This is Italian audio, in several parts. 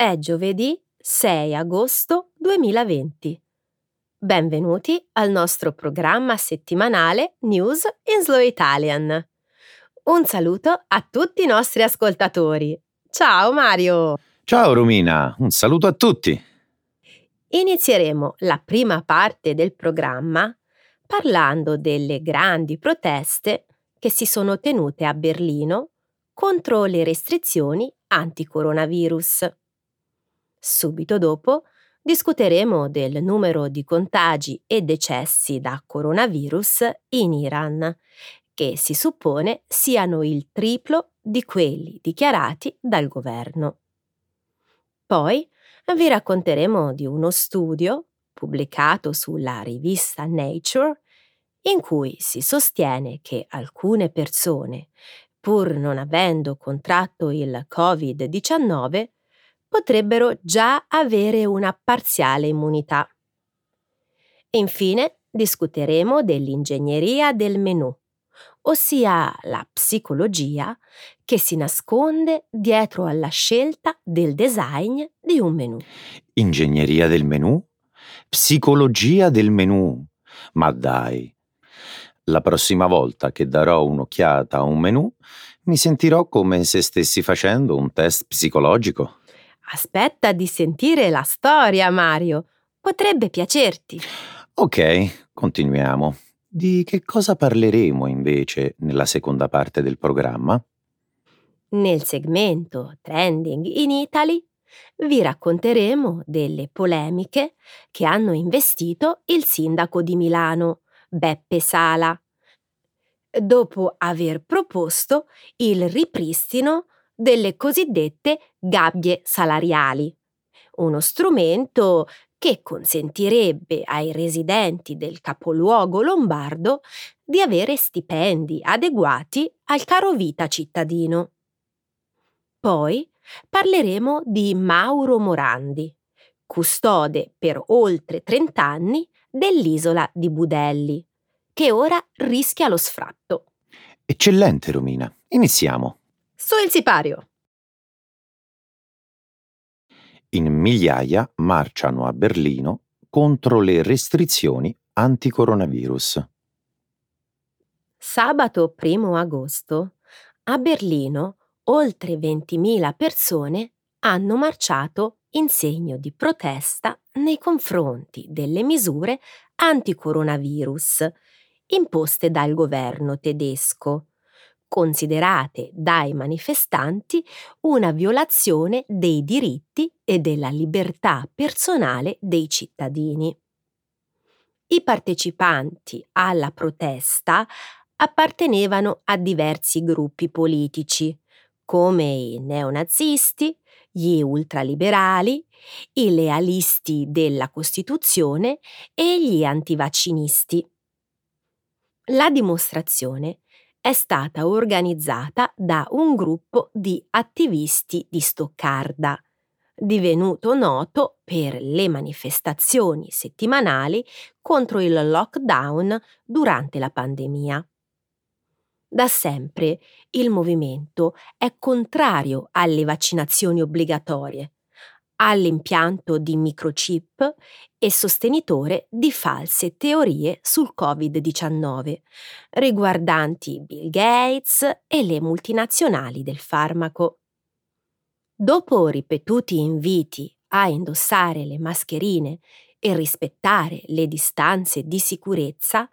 È giovedì 6 agosto 2020. Benvenuti al nostro programma settimanale News in Slow Italian. Un saluto a tutti i nostri ascoltatori. Ciao Mario! Ciao Romina, un saluto a tutti. Inizieremo la prima parte del programma parlando delle grandi proteste che si sono tenute a Berlino contro le restrizioni anti-coronavirus. Subito dopo discuteremo del numero di contagi e decessi da coronavirus in Iran, che si suppone siano il triplo di quelli dichiarati dal governo. Poi vi racconteremo di uno studio pubblicato sulla rivista Nature in cui si sostiene che alcune persone, pur non avendo contratto il Covid-19, potrebbero già avere una parziale immunità. Infine discuteremo dell'ingegneria del menù, ossia la psicologia che si nasconde dietro alla scelta del design di un menù. Ingegneria del menù? Psicologia del menù? Ma dai! La prossima volta che darò un'occhiata a un menù, mi sentirò come se stessi facendo un test psicologico. Aspetta di sentire la storia, Mario. Potrebbe piacerti. Ok, continuiamo. Di che cosa parleremo invece nella seconda parte del programma? Nel segmento Trending in Italy vi racconteremo delle polemiche che hanno investito il sindaco di Milano, Beppe Sala, dopo aver proposto il ripristino delle cosiddette gabbie salariali, uno strumento che consentirebbe ai residenti del capoluogo lombardo di avere stipendi adeguati al caro vita cittadino. Poi parleremo di Mauro Morandi, custode per oltre 30 anni dell'isola di Budelli, che ora rischia lo sfratto. Eccellente, Romina. Iniziamo. Su il sipario. In migliaia marciano a Berlino contro le restrizioni anti-coronavirus. Sabato 1 agosto a Berlino oltre 20.000 persone hanno marciato in segno di protesta nei confronti delle misure anti-coronavirus imposte dal governo tedesco considerate dai manifestanti una violazione dei diritti e della libertà personale dei cittadini. I partecipanti alla protesta appartenevano a diversi gruppi politici, come i neonazisti, gli ultraliberali, i lealisti della Costituzione e gli antivaccinisti. La dimostrazione è stata organizzata da un gruppo di attivisti di Stoccarda, divenuto noto per le manifestazioni settimanali contro il lockdown durante la pandemia. Da sempre il movimento è contrario alle vaccinazioni obbligatorie all'impianto di microchip e sostenitore di false teorie sul Covid-19, riguardanti Bill Gates e le multinazionali del farmaco. Dopo ripetuti inviti a indossare le mascherine e rispettare le distanze di sicurezza,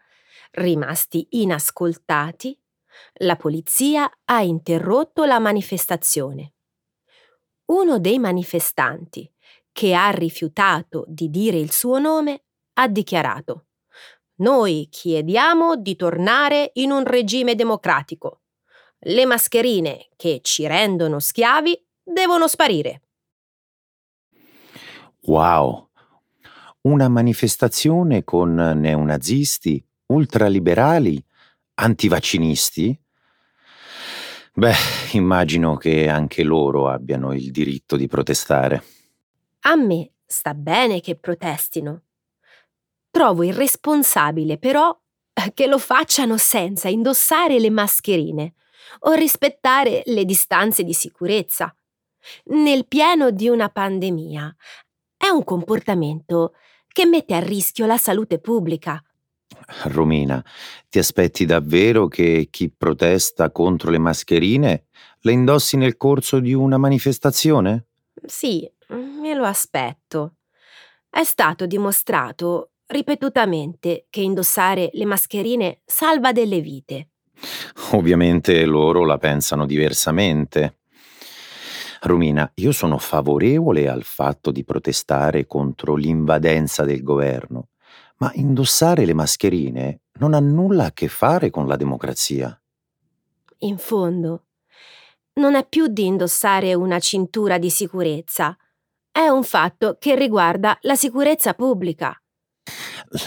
rimasti inascoltati, la polizia ha interrotto la manifestazione uno dei manifestanti, che ha rifiutato di dire il suo nome, ha dichiarato Noi chiediamo di tornare in un regime democratico. Le mascherine che ci rendono schiavi devono sparire. Wow! Una manifestazione con neonazisti, ultraliberali, antivaccinisti? Beh, immagino che anche loro abbiano il diritto di protestare. A me sta bene che protestino. Trovo irresponsabile però che lo facciano senza indossare le mascherine o rispettare le distanze di sicurezza. nel pieno di una pandemia, è un comportamento che mette a rischio la salute pubblica. Romina, ti aspetti davvero che chi protesta contro le mascherine le indossi nel corso di una manifestazione? Sì, me lo aspetto. È stato dimostrato ripetutamente che indossare le mascherine salva delle vite. Ovviamente loro la pensano diversamente. Romina, io sono favorevole al fatto di protestare contro l'invadenza del governo, ma indossare le mascherine non ha nulla a che fare con la democrazia. In fondo, non è più di indossare una cintura di sicurezza, è un fatto che riguarda la sicurezza pubblica.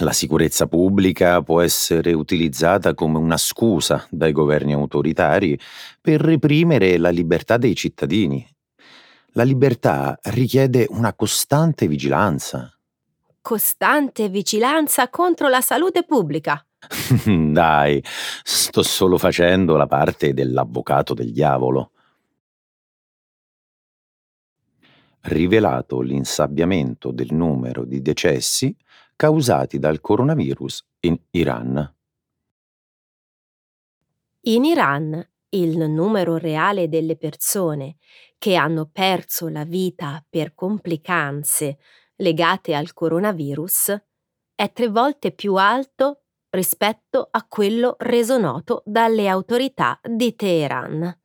La sicurezza pubblica può essere utilizzata come una scusa dai governi autoritari per reprimere la libertà dei cittadini. La libertà richiede una costante vigilanza. Costante vigilanza contro la salute pubblica. Dai, sto solo facendo la parte dell'avvocato del diavolo. Rivelato l'insabbiamento del numero di decessi causati dal coronavirus in Iran. In Iran il numero reale delle persone che hanno perso la vita per complicanze legate al coronavirus è tre volte più alto rispetto a quello reso noto dalle autorità di Teheran.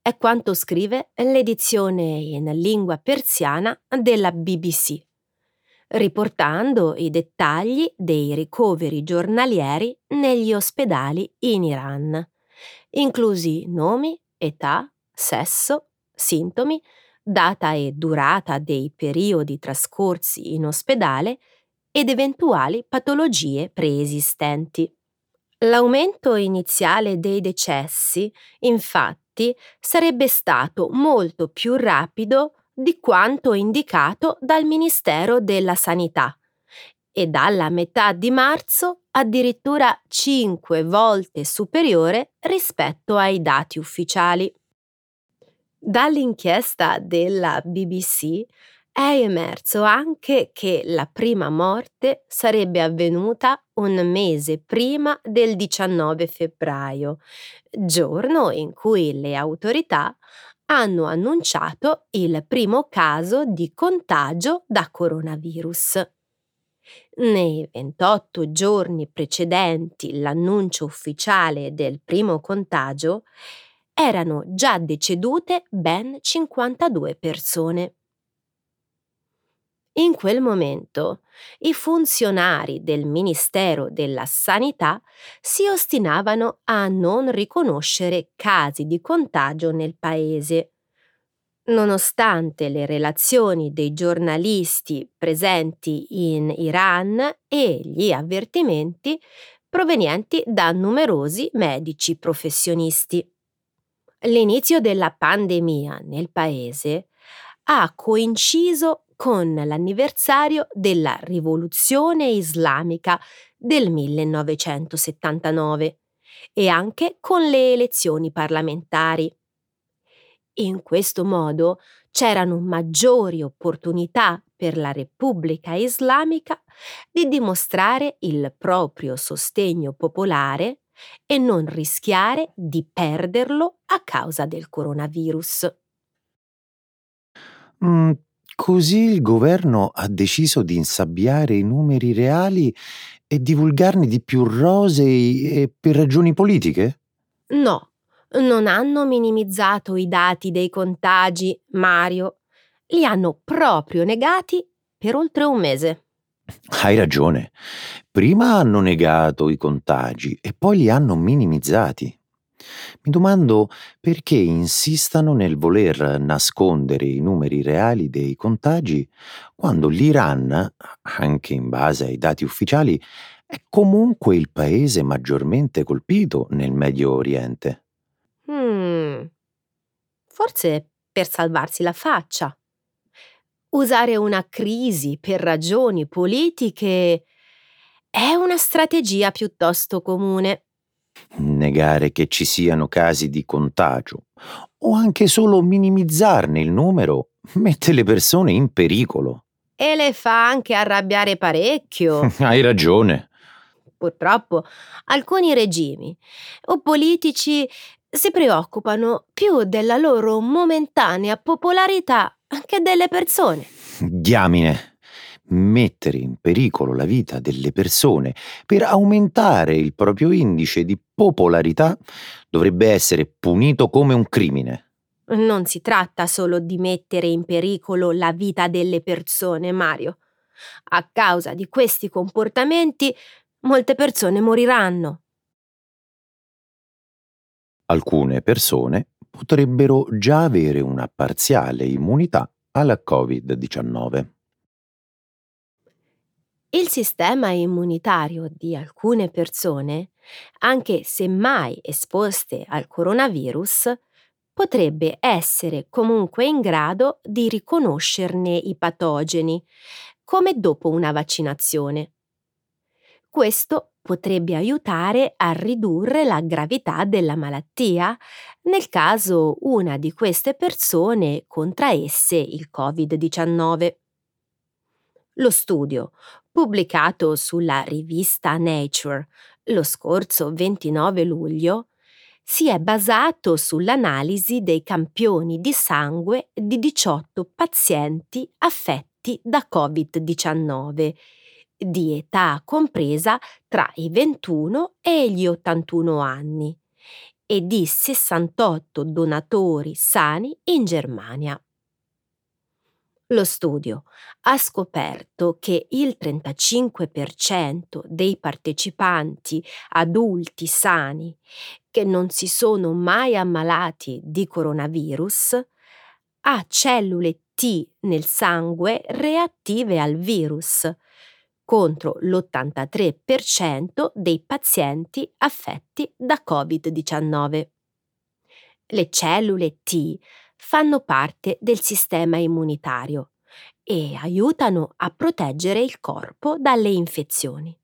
È quanto scrive l'edizione in lingua persiana della BBC riportando i dettagli dei ricoveri giornalieri negli ospedali in Iran, inclusi nomi, età, sesso, sintomi, data e durata dei periodi trascorsi in ospedale ed eventuali patologie preesistenti. L'aumento iniziale dei decessi, infatti, sarebbe stato molto più rapido di quanto indicato dal Ministero della Sanità e dalla metà di marzo addirittura 5 volte superiore rispetto ai dati ufficiali. Dall'inchiesta della BBC è emerso anche che la prima morte sarebbe avvenuta un mese prima del 19 febbraio, giorno in cui le autorità hanno annunciato il primo caso di contagio da coronavirus. Nei 28 giorni precedenti l'annuncio ufficiale del primo contagio erano già decedute ben 52 persone. In quel momento i funzionari del Ministero della Sanità si ostinavano a non riconoscere casi di contagio nel paese. Nonostante le relazioni dei giornalisti presenti in Iran e gli avvertimenti provenienti da numerosi medici professionisti. L'inizio della pandemia nel paese ha coinciso con l'anniversario della rivoluzione islamica del 1979 e anche con le elezioni parlamentari. In questo modo c'erano maggiori opportunità per la Repubblica Islamica di dimostrare il proprio sostegno popolare e non rischiare di perderlo a causa del coronavirus. Mm, Così il governo ha deciso di insabbiare i numeri reali e divulgarne di più rosei e per ragioni politiche? No, non hanno minimizzato i dati dei contagi, Mario. Li hanno proprio negati per oltre un mese. Hai ragione. Prima hanno negato i contagi e poi li hanno minimizzati. Mi domando perché insistano nel voler nascondere i numeri reali dei contagi quando l'Iran, anche in base ai dati ufficiali, è comunque il paese maggiormente colpito nel Medio Oriente. Hmm. Forse per salvarsi la faccia. Usare una crisi per ragioni politiche è una strategia piuttosto comune. Negare che ci siano casi di contagio o anche solo minimizzarne il numero mette le persone in pericolo. E le fa anche arrabbiare parecchio. Hai ragione. Purtroppo alcuni regimi o politici si preoccupano più della loro momentanea popolarità che delle persone. Diamine. Mettere in pericolo la vita delle persone per aumentare il proprio indice di popolarità dovrebbe essere punito come un crimine. Non si tratta solo di mettere in pericolo la vita delle persone, Mario. A causa di questi comportamenti, molte persone moriranno. Alcune persone potrebbero già avere una parziale immunità alla Covid-19. Il sistema immunitario di alcune persone, anche se mai esposte al coronavirus, potrebbe essere comunque in grado di riconoscerne i patogeni, come dopo una vaccinazione. Questo potrebbe aiutare a ridurre la gravità della malattia nel caso una di queste persone contraesse il Covid-19. Lo studio, pubblicato sulla rivista Nature lo scorso 29 luglio, si è basato sull'analisi dei campioni di sangue di 18 pazienti affetti da Covid-19 di età compresa tra i 21 e gli 81 anni e di 68 donatori sani in Germania. Lo studio ha scoperto che il 35% dei partecipanti adulti sani che non si sono mai ammalati di coronavirus ha cellule T nel sangue reattive al virus, contro l'83% dei pazienti affetti da Covid-19. Le cellule T fanno parte del sistema immunitario e aiutano a proteggere il corpo dalle infezioni.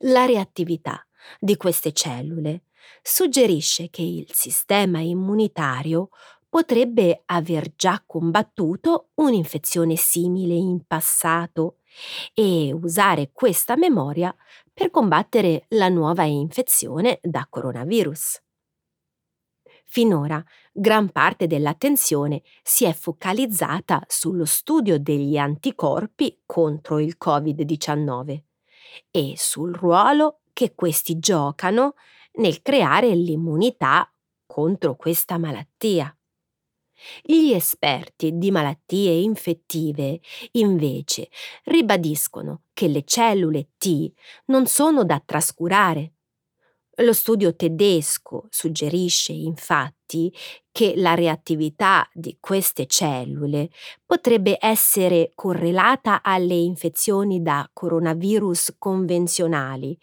La reattività di queste cellule suggerisce che il sistema immunitario potrebbe aver già combattuto un'infezione simile in passato e usare questa memoria per combattere la nuova infezione da coronavirus. Finora gran parte dell'attenzione si è focalizzata sullo studio degli anticorpi contro il Covid-19 e sul ruolo che questi giocano nel creare l'immunità contro questa malattia. Gli esperti di malattie infettive, invece, ribadiscono che le cellule T non sono da trascurare lo studio tedesco suggerisce infatti che la reattività di queste cellule potrebbe essere correlata alle infezioni da coronavirus convenzionali,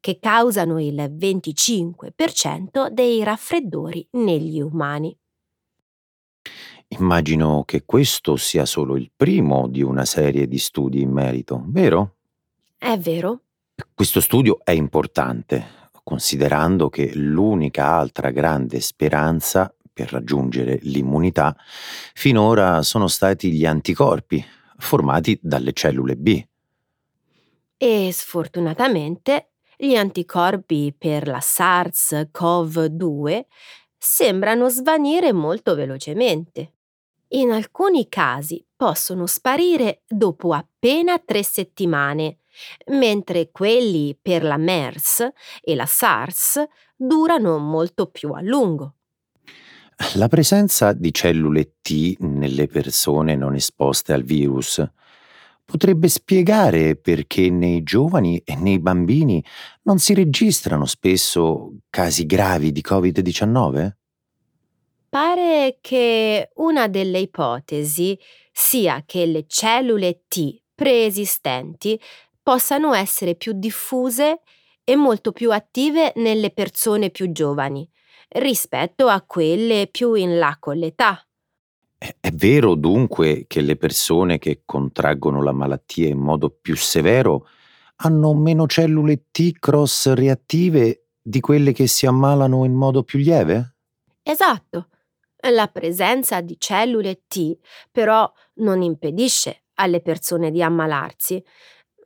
che causano il 25% dei raffreddori negli umani. Immagino che questo sia solo il primo di una serie di studi in merito, vero? È vero. Questo studio è importante considerando che l'unica altra grande speranza per raggiungere l'immunità finora sono stati gli anticorpi formati dalle cellule B. E sfortunatamente gli anticorpi per la SARS-CoV-2 sembrano svanire molto velocemente. In alcuni casi possono sparire dopo appena tre settimane mentre quelli per la MERS e la SARS durano molto più a lungo. La presenza di cellule T nelle persone non esposte al virus potrebbe spiegare perché nei giovani e nei bambini non si registrano spesso casi gravi di Covid-19? Pare che una delle ipotesi sia che le cellule T preesistenti possano essere più diffuse e molto più attive nelle persone più giovani rispetto a quelle più in là con l'età. È vero dunque che le persone che contraggono la malattia in modo più severo hanno meno cellule T cross reattive di quelle che si ammalano in modo più lieve? Esatto. La presenza di cellule T però non impedisce alle persone di ammalarsi,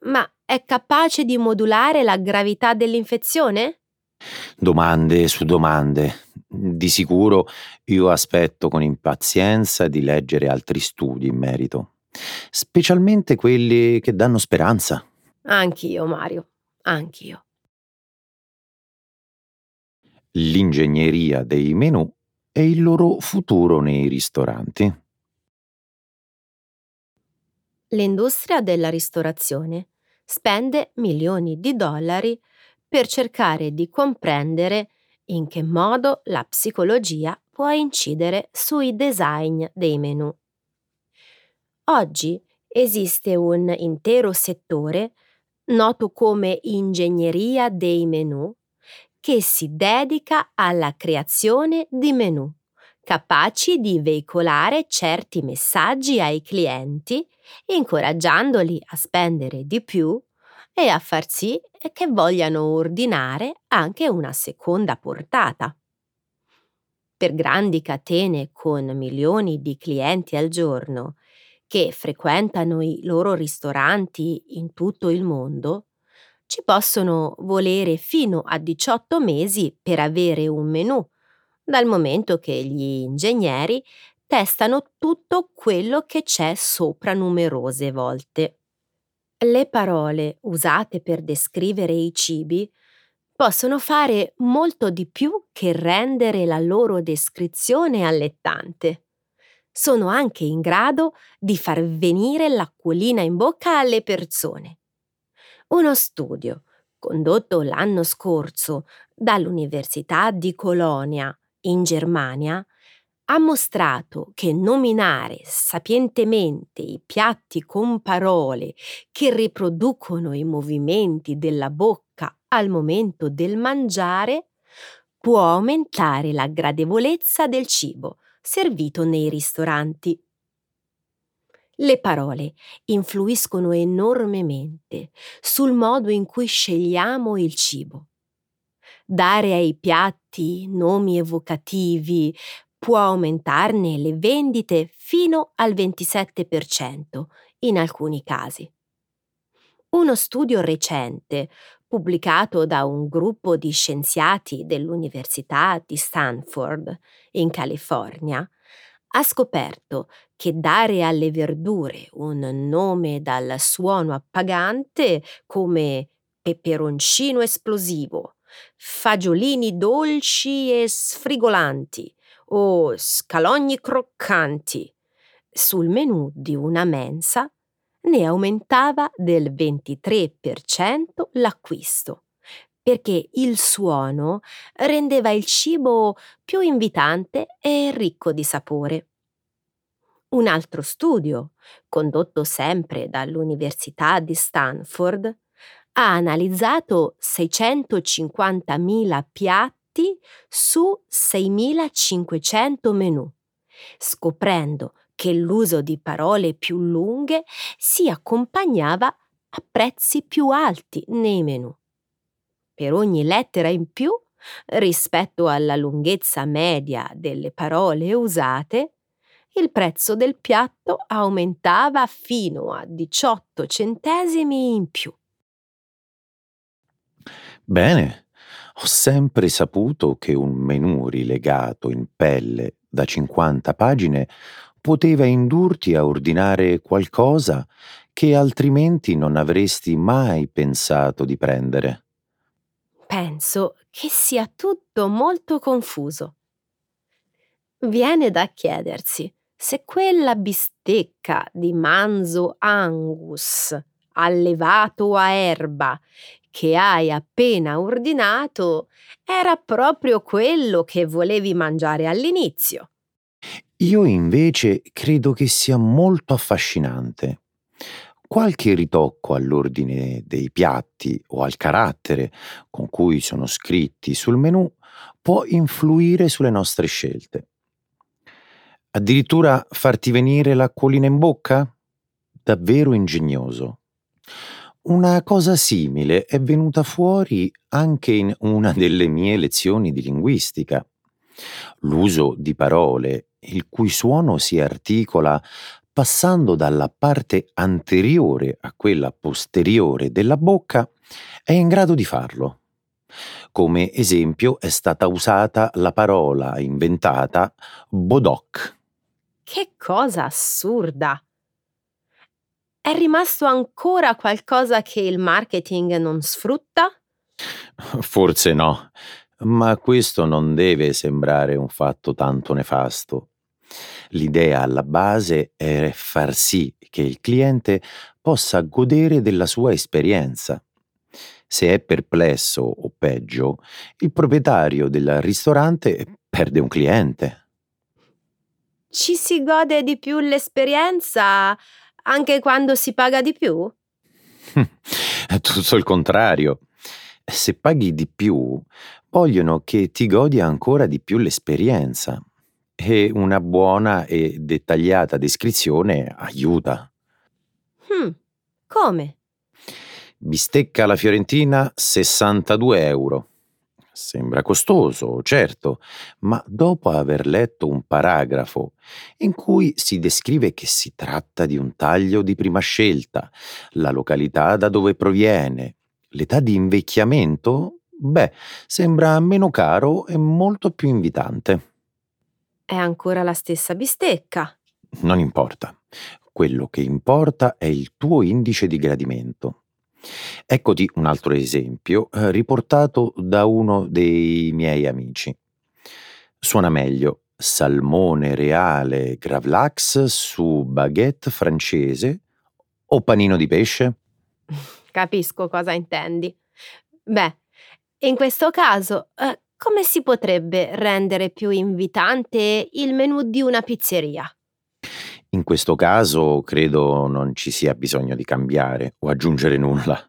ma è capace di modulare la gravità dell'infezione? Domande su domande. Di sicuro io aspetto con impazienza di leggere altri studi in merito, specialmente quelli che danno speranza. Anch'io, Mario, anch'io. L'ingegneria dei menù e il loro futuro nei ristoranti. L'industria della ristorazione spende milioni di dollari per cercare di comprendere in che modo la psicologia può incidere sui design dei menu. Oggi esiste un intero settore, noto come ingegneria dei menu, che si dedica alla creazione di menu capaci di veicolare certi messaggi ai clienti, incoraggiandoli a spendere di più e a far sì che vogliano ordinare anche una seconda portata. Per grandi catene con milioni di clienti al giorno che frequentano i loro ristoranti in tutto il mondo, ci possono volere fino a 18 mesi per avere un menù dal momento che gli ingegneri testano tutto quello che c'è sopra numerose volte. Le parole usate per descrivere i cibi possono fare molto di più che rendere la loro descrizione allettante. Sono anche in grado di far venire l'acquolina in bocca alle persone. Uno studio, condotto l'anno scorso dall'Università di Colonia in Germania, ha mostrato che nominare sapientemente i piatti con parole che riproducono i movimenti della bocca al momento del mangiare può aumentare la gradevolezza del cibo servito nei ristoranti. Le parole influiscono enormemente sul modo in cui scegliamo il cibo. Dare ai piatti nomi evocativi può aumentarne le vendite fino al 27% in alcuni casi. Uno studio recente, pubblicato da un gruppo di scienziati dell'Università di Stanford, in California, ha scoperto che dare alle verdure un nome dal suono appagante come peperoncino esplosivo fagiolini dolci e sfrigolanti o scalogni croccanti. Sul menù di una mensa ne aumentava del 23% l'acquisto, perché il suono rendeva il cibo più invitante e ricco di sapore. Un altro studio, condotto sempre dall'Università di Stanford, ha analizzato 650.000 piatti su 6.500 menù, scoprendo che l'uso di parole più lunghe si accompagnava a prezzi più alti nei menù. Per ogni lettera in più, rispetto alla lunghezza media delle parole usate, il prezzo del piatto aumentava fino a 18 centesimi in più. Bene, ho sempre saputo che un menù rilegato in pelle da 50 pagine poteva indurti a ordinare qualcosa che altrimenti non avresti mai pensato di prendere. Penso che sia tutto molto confuso. Viene da chiedersi se quella bistecca di manzo angus allevato a erba che hai appena ordinato era proprio quello che volevi mangiare all'inizio. Io invece credo che sia molto affascinante. Qualche ritocco all'ordine dei piatti o al carattere con cui sono scritti sul menù può influire sulle nostre scelte. Addirittura farti venire l'acquolina in bocca? Davvero ingegnoso. Una cosa simile è venuta fuori anche in una delle mie lezioni di linguistica. L'uso di parole il cui suono si articola passando dalla parte anteriore a quella posteriore della bocca è in grado di farlo. Come esempio è stata usata la parola inventata bodoc. Che cosa assurda! È rimasto ancora qualcosa che il marketing non sfrutta? Forse no, ma questo non deve sembrare un fatto tanto nefasto. L'idea alla base è far sì che il cliente possa godere della sua esperienza. Se è perplesso o peggio, il proprietario del ristorante perde un cliente. Ci si gode di più l'esperienza anche quando si paga di più? È tutto il contrario. Se paghi di più, vogliono che ti godi ancora di più l'esperienza e una buona e dettagliata descrizione aiuta. Hmm, come? Bistecca alla fiorentina 62 euro. Sembra costoso, certo, ma dopo aver letto un paragrafo in cui si descrive che si tratta di un taglio di prima scelta, la località da dove proviene, l'età di invecchiamento, beh, sembra meno caro e molto più invitante. È ancora la stessa bistecca. Non importa. Quello che importa è il tuo indice di gradimento. Eccoti un altro esempio eh, riportato da uno dei miei amici. Suona meglio salmone reale gravlax su baguette francese o panino di pesce? Capisco cosa intendi. Beh, in questo caso, eh, come si potrebbe rendere più invitante il menù di una pizzeria? In questo caso credo non ci sia bisogno di cambiare o aggiungere nulla.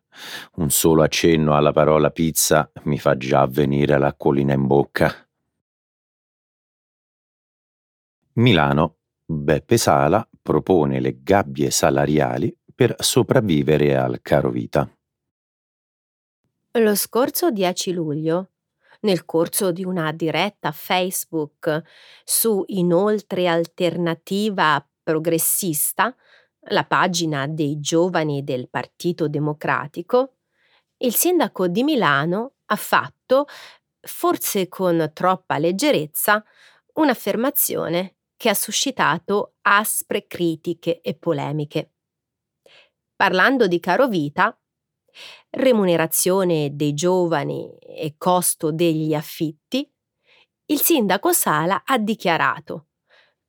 Un solo accenno alla parola pizza mi fa già venire l'acquolina in bocca. Milano. Beppe Sala propone le gabbie salariali per sopravvivere al caro vita. Lo scorso 10 luglio, nel corso di una diretta Facebook su Inoltre Alternativa progressista, la pagina dei giovani del Partito Democratico, il sindaco di Milano ha fatto, forse con troppa leggerezza, un'affermazione che ha suscitato aspre critiche e polemiche. Parlando di caro vita, remunerazione dei giovani e costo degli affitti, il sindaco Sala ha dichiarato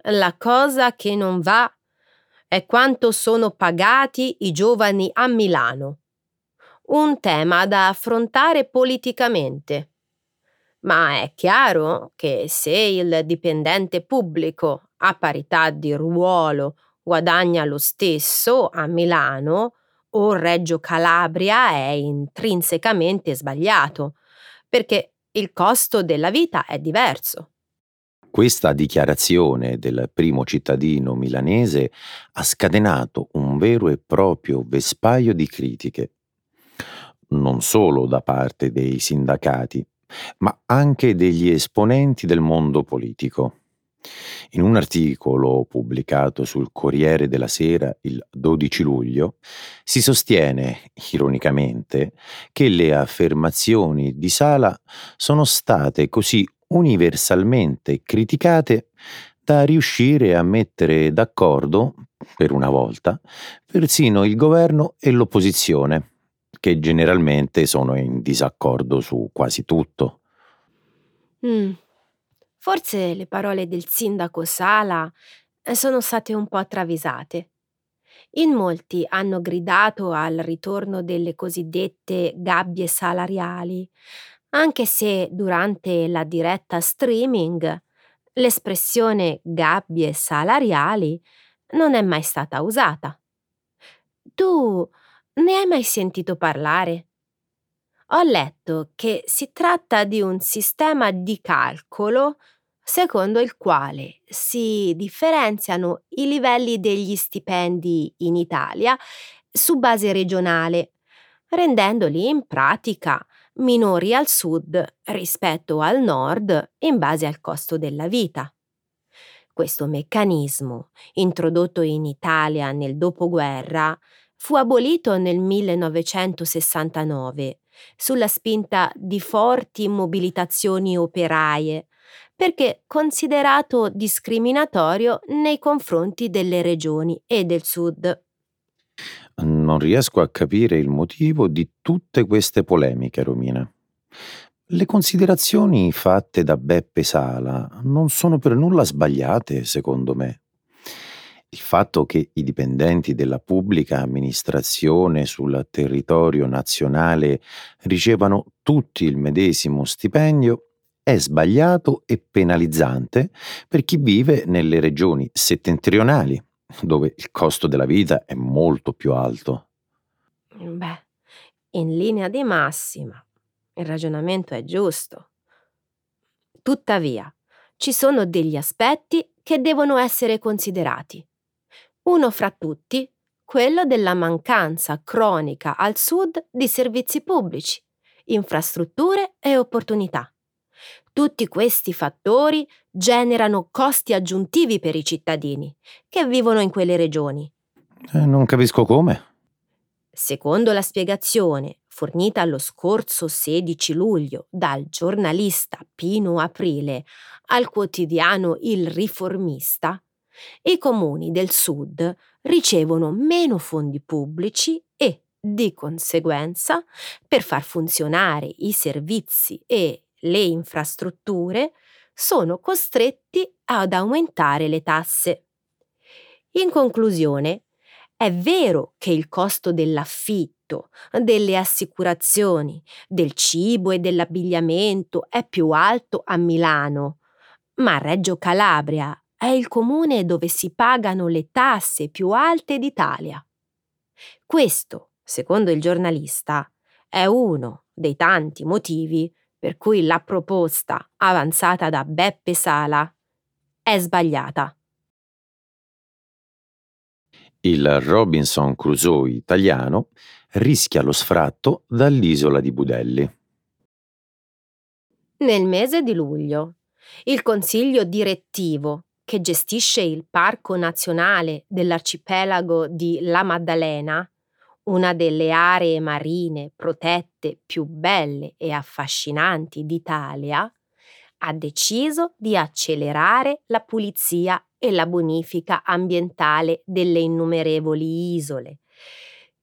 la cosa che non va è quanto sono pagati i giovani a Milano. Un tema da affrontare politicamente. Ma è chiaro che se il dipendente pubblico a parità di ruolo guadagna lo stesso a Milano o Reggio Calabria è intrinsecamente sbagliato, perché il costo della vita è diverso. Questa dichiarazione del primo cittadino milanese ha scatenato un vero e proprio vespaio di critiche, non solo da parte dei sindacati, ma anche degli esponenti del mondo politico. In un articolo pubblicato sul Corriere della Sera il 12 luglio si sostiene, ironicamente, che le affermazioni di Sala sono state così universalmente criticate da riuscire a mettere d'accordo, per una volta, persino il governo e l'opposizione, che generalmente sono in disaccordo su quasi tutto. Mm. Forse le parole del sindaco Sala eh, sono state un po' travisate. In molti hanno gridato al ritorno delle cosiddette gabbie salariali, anche se durante la diretta streaming l'espressione gabbie salariali non è mai stata usata. Tu ne hai mai sentito parlare? Ho letto che si tratta di un sistema di calcolo secondo il quale si differenziano i livelli degli stipendi in Italia su base regionale, rendendoli in pratica minori al sud rispetto al nord in base al costo della vita. Questo meccanismo, introdotto in Italia nel dopoguerra, fu abolito nel 1969 sulla spinta di forti mobilitazioni operaie, perché considerato discriminatorio nei confronti delle regioni e del sud. Non riesco a capire il motivo di tutte queste polemiche, Romina. Le considerazioni fatte da Beppe Sala non sono per nulla sbagliate, secondo me. Il fatto che i dipendenti della pubblica amministrazione sul territorio nazionale ricevano tutti il medesimo stipendio è sbagliato e penalizzante per chi vive nelle regioni settentrionali, dove il costo della vita è molto più alto. Beh, in linea di massima, il ragionamento è giusto. Tuttavia, ci sono degli aspetti che devono essere considerati. Uno fra tutti, quello della mancanza cronica al sud di servizi pubblici, infrastrutture e opportunità. Tutti questi fattori generano costi aggiuntivi per i cittadini che vivono in quelle regioni. Eh, non capisco come. Secondo la spiegazione fornita lo scorso 16 luglio dal giornalista Pino Aprile al quotidiano Il Riformista, i comuni del sud ricevono meno fondi pubblici e, di conseguenza, per far funzionare i servizi e le infrastrutture, sono costretti ad aumentare le tasse. In conclusione, è vero che il costo dell'affitto, delle assicurazioni, del cibo e dell'abbigliamento è più alto a Milano, ma Reggio Calabria è il comune dove si pagano le tasse più alte d'Italia. Questo, secondo il giornalista, è uno dei tanti motivi per cui la proposta avanzata da Beppe Sala è sbagliata. Il Robinson Crusoe italiano rischia lo sfratto dall'isola di Budelli. Nel mese di luglio, il consiglio direttivo che gestisce il Parco Nazionale dell'arcipelago di La Maddalena, una delle aree marine protette più belle e affascinanti d'Italia, ha deciso di accelerare la pulizia e la bonifica ambientale delle innumerevoli isole,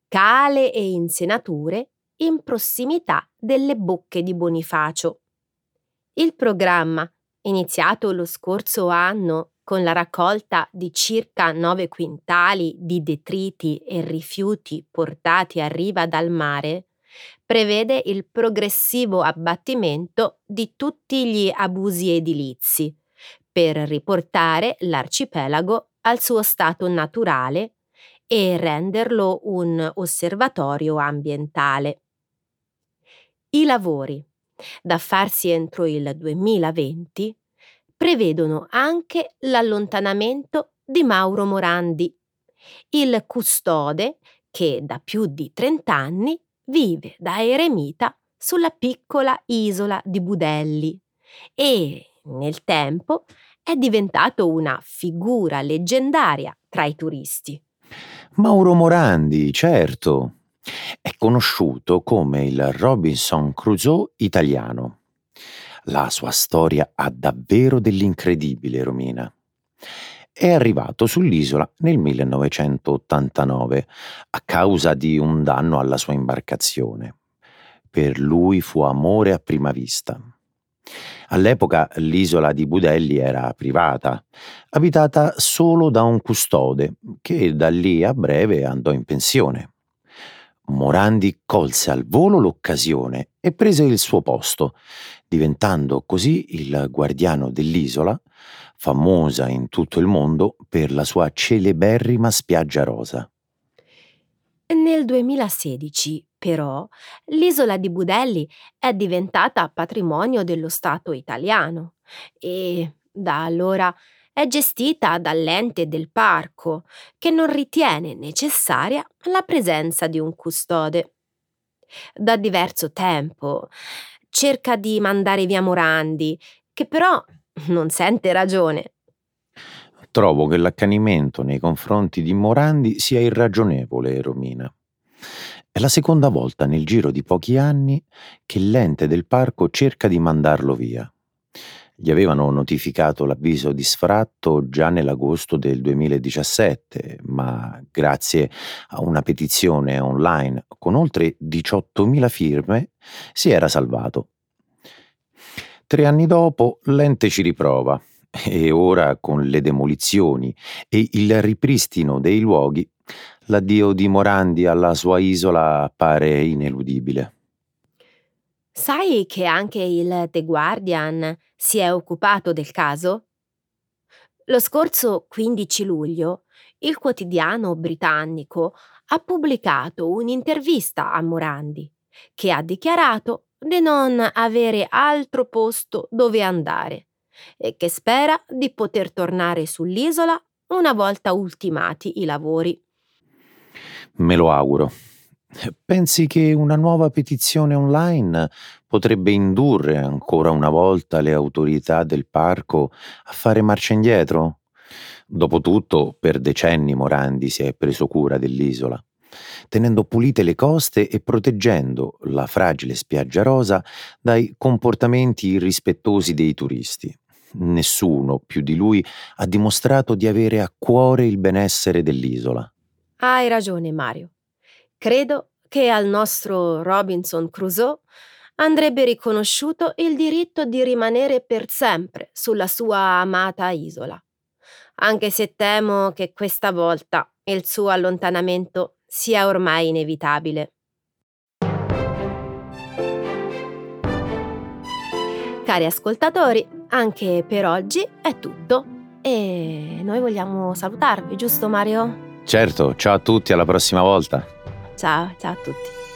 cale e insenature in prossimità delle bocche di Bonifacio. Il programma, iniziato lo scorso anno con la raccolta di circa 9 quintali di detriti e rifiuti portati a riva dal mare, prevede il progressivo abbattimento di tutti gli abusi edilizi, per riportare l'arcipelago al suo stato naturale e renderlo un osservatorio ambientale. I lavori, da farsi entro il 2020, prevedono anche l'allontanamento di Mauro Morandi, il custode che da più di 30 anni vive da eremita sulla piccola isola di Budelli e, nel tempo, è diventato una figura leggendaria tra i turisti. Mauro Morandi, certo. È conosciuto come il Robinson Crusoe italiano. La sua storia ha davvero dell'incredibile, Romina. È arrivato sull'isola nel 1989 a causa di un danno alla sua imbarcazione. Per lui fu amore a prima vista. All'epoca l'isola di Budelli era privata, abitata solo da un custode che da lì a breve andò in pensione. Morandi colse al volo l'occasione e prese il suo posto, diventando così il guardiano dell'isola, famosa in tutto il mondo per la sua celeberrima spiaggia rosa. Nel 2016, però, l'isola di Budelli è diventata patrimonio dello Stato italiano e da allora è gestita dall'ente del parco, che non ritiene necessaria la presenza di un custode. Da diverso tempo cerca di mandare via Morandi, che però non sente ragione. Trovo che l'accanimento nei confronti di Morandi sia irragionevole, Romina. È la seconda volta nel giro di pochi anni che l'ente del parco cerca di mandarlo via. Gli avevano notificato l'avviso di sfratto già nell'agosto del 2017, ma grazie a una petizione online con oltre 18.000 firme si era salvato. Tre anni dopo l'ente ci riprova e ora con le demolizioni e il ripristino dei luoghi l'addio di Morandi alla sua isola appare ineludibile. Sai che anche il The Guardian si è occupato del caso? Lo scorso 15 luglio il quotidiano britannico ha pubblicato un'intervista a Morandi che ha dichiarato di non avere altro posto dove andare e che spera di poter tornare sull'isola una volta ultimati i lavori. Me lo auguro. Pensi che una nuova petizione online potrebbe indurre ancora una volta le autorità del parco a fare marcia indietro? Dopotutto, per decenni Morandi si è preso cura dell'isola, tenendo pulite le coste e proteggendo la fragile spiaggia rosa dai comportamenti irrispettosi dei turisti. Nessuno più di lui ha dimostrato di avere a cuore il benessere dell'isola. Hai ragione, Mario. Credo che al nostro Robinson Crusoe andrebbe riconosciuto il diritto di rimanere per sempre sulla sua amata isola, anche se temo che questa volta il suo allontanamento sia ormai inevitabile. Cari ascoltatori, anche per oggi è tutto e noi vogliamo salutarvi, giusto Mario? Certo, ciao a tutti, alla prossima volta. Ciao, ciao a tutti.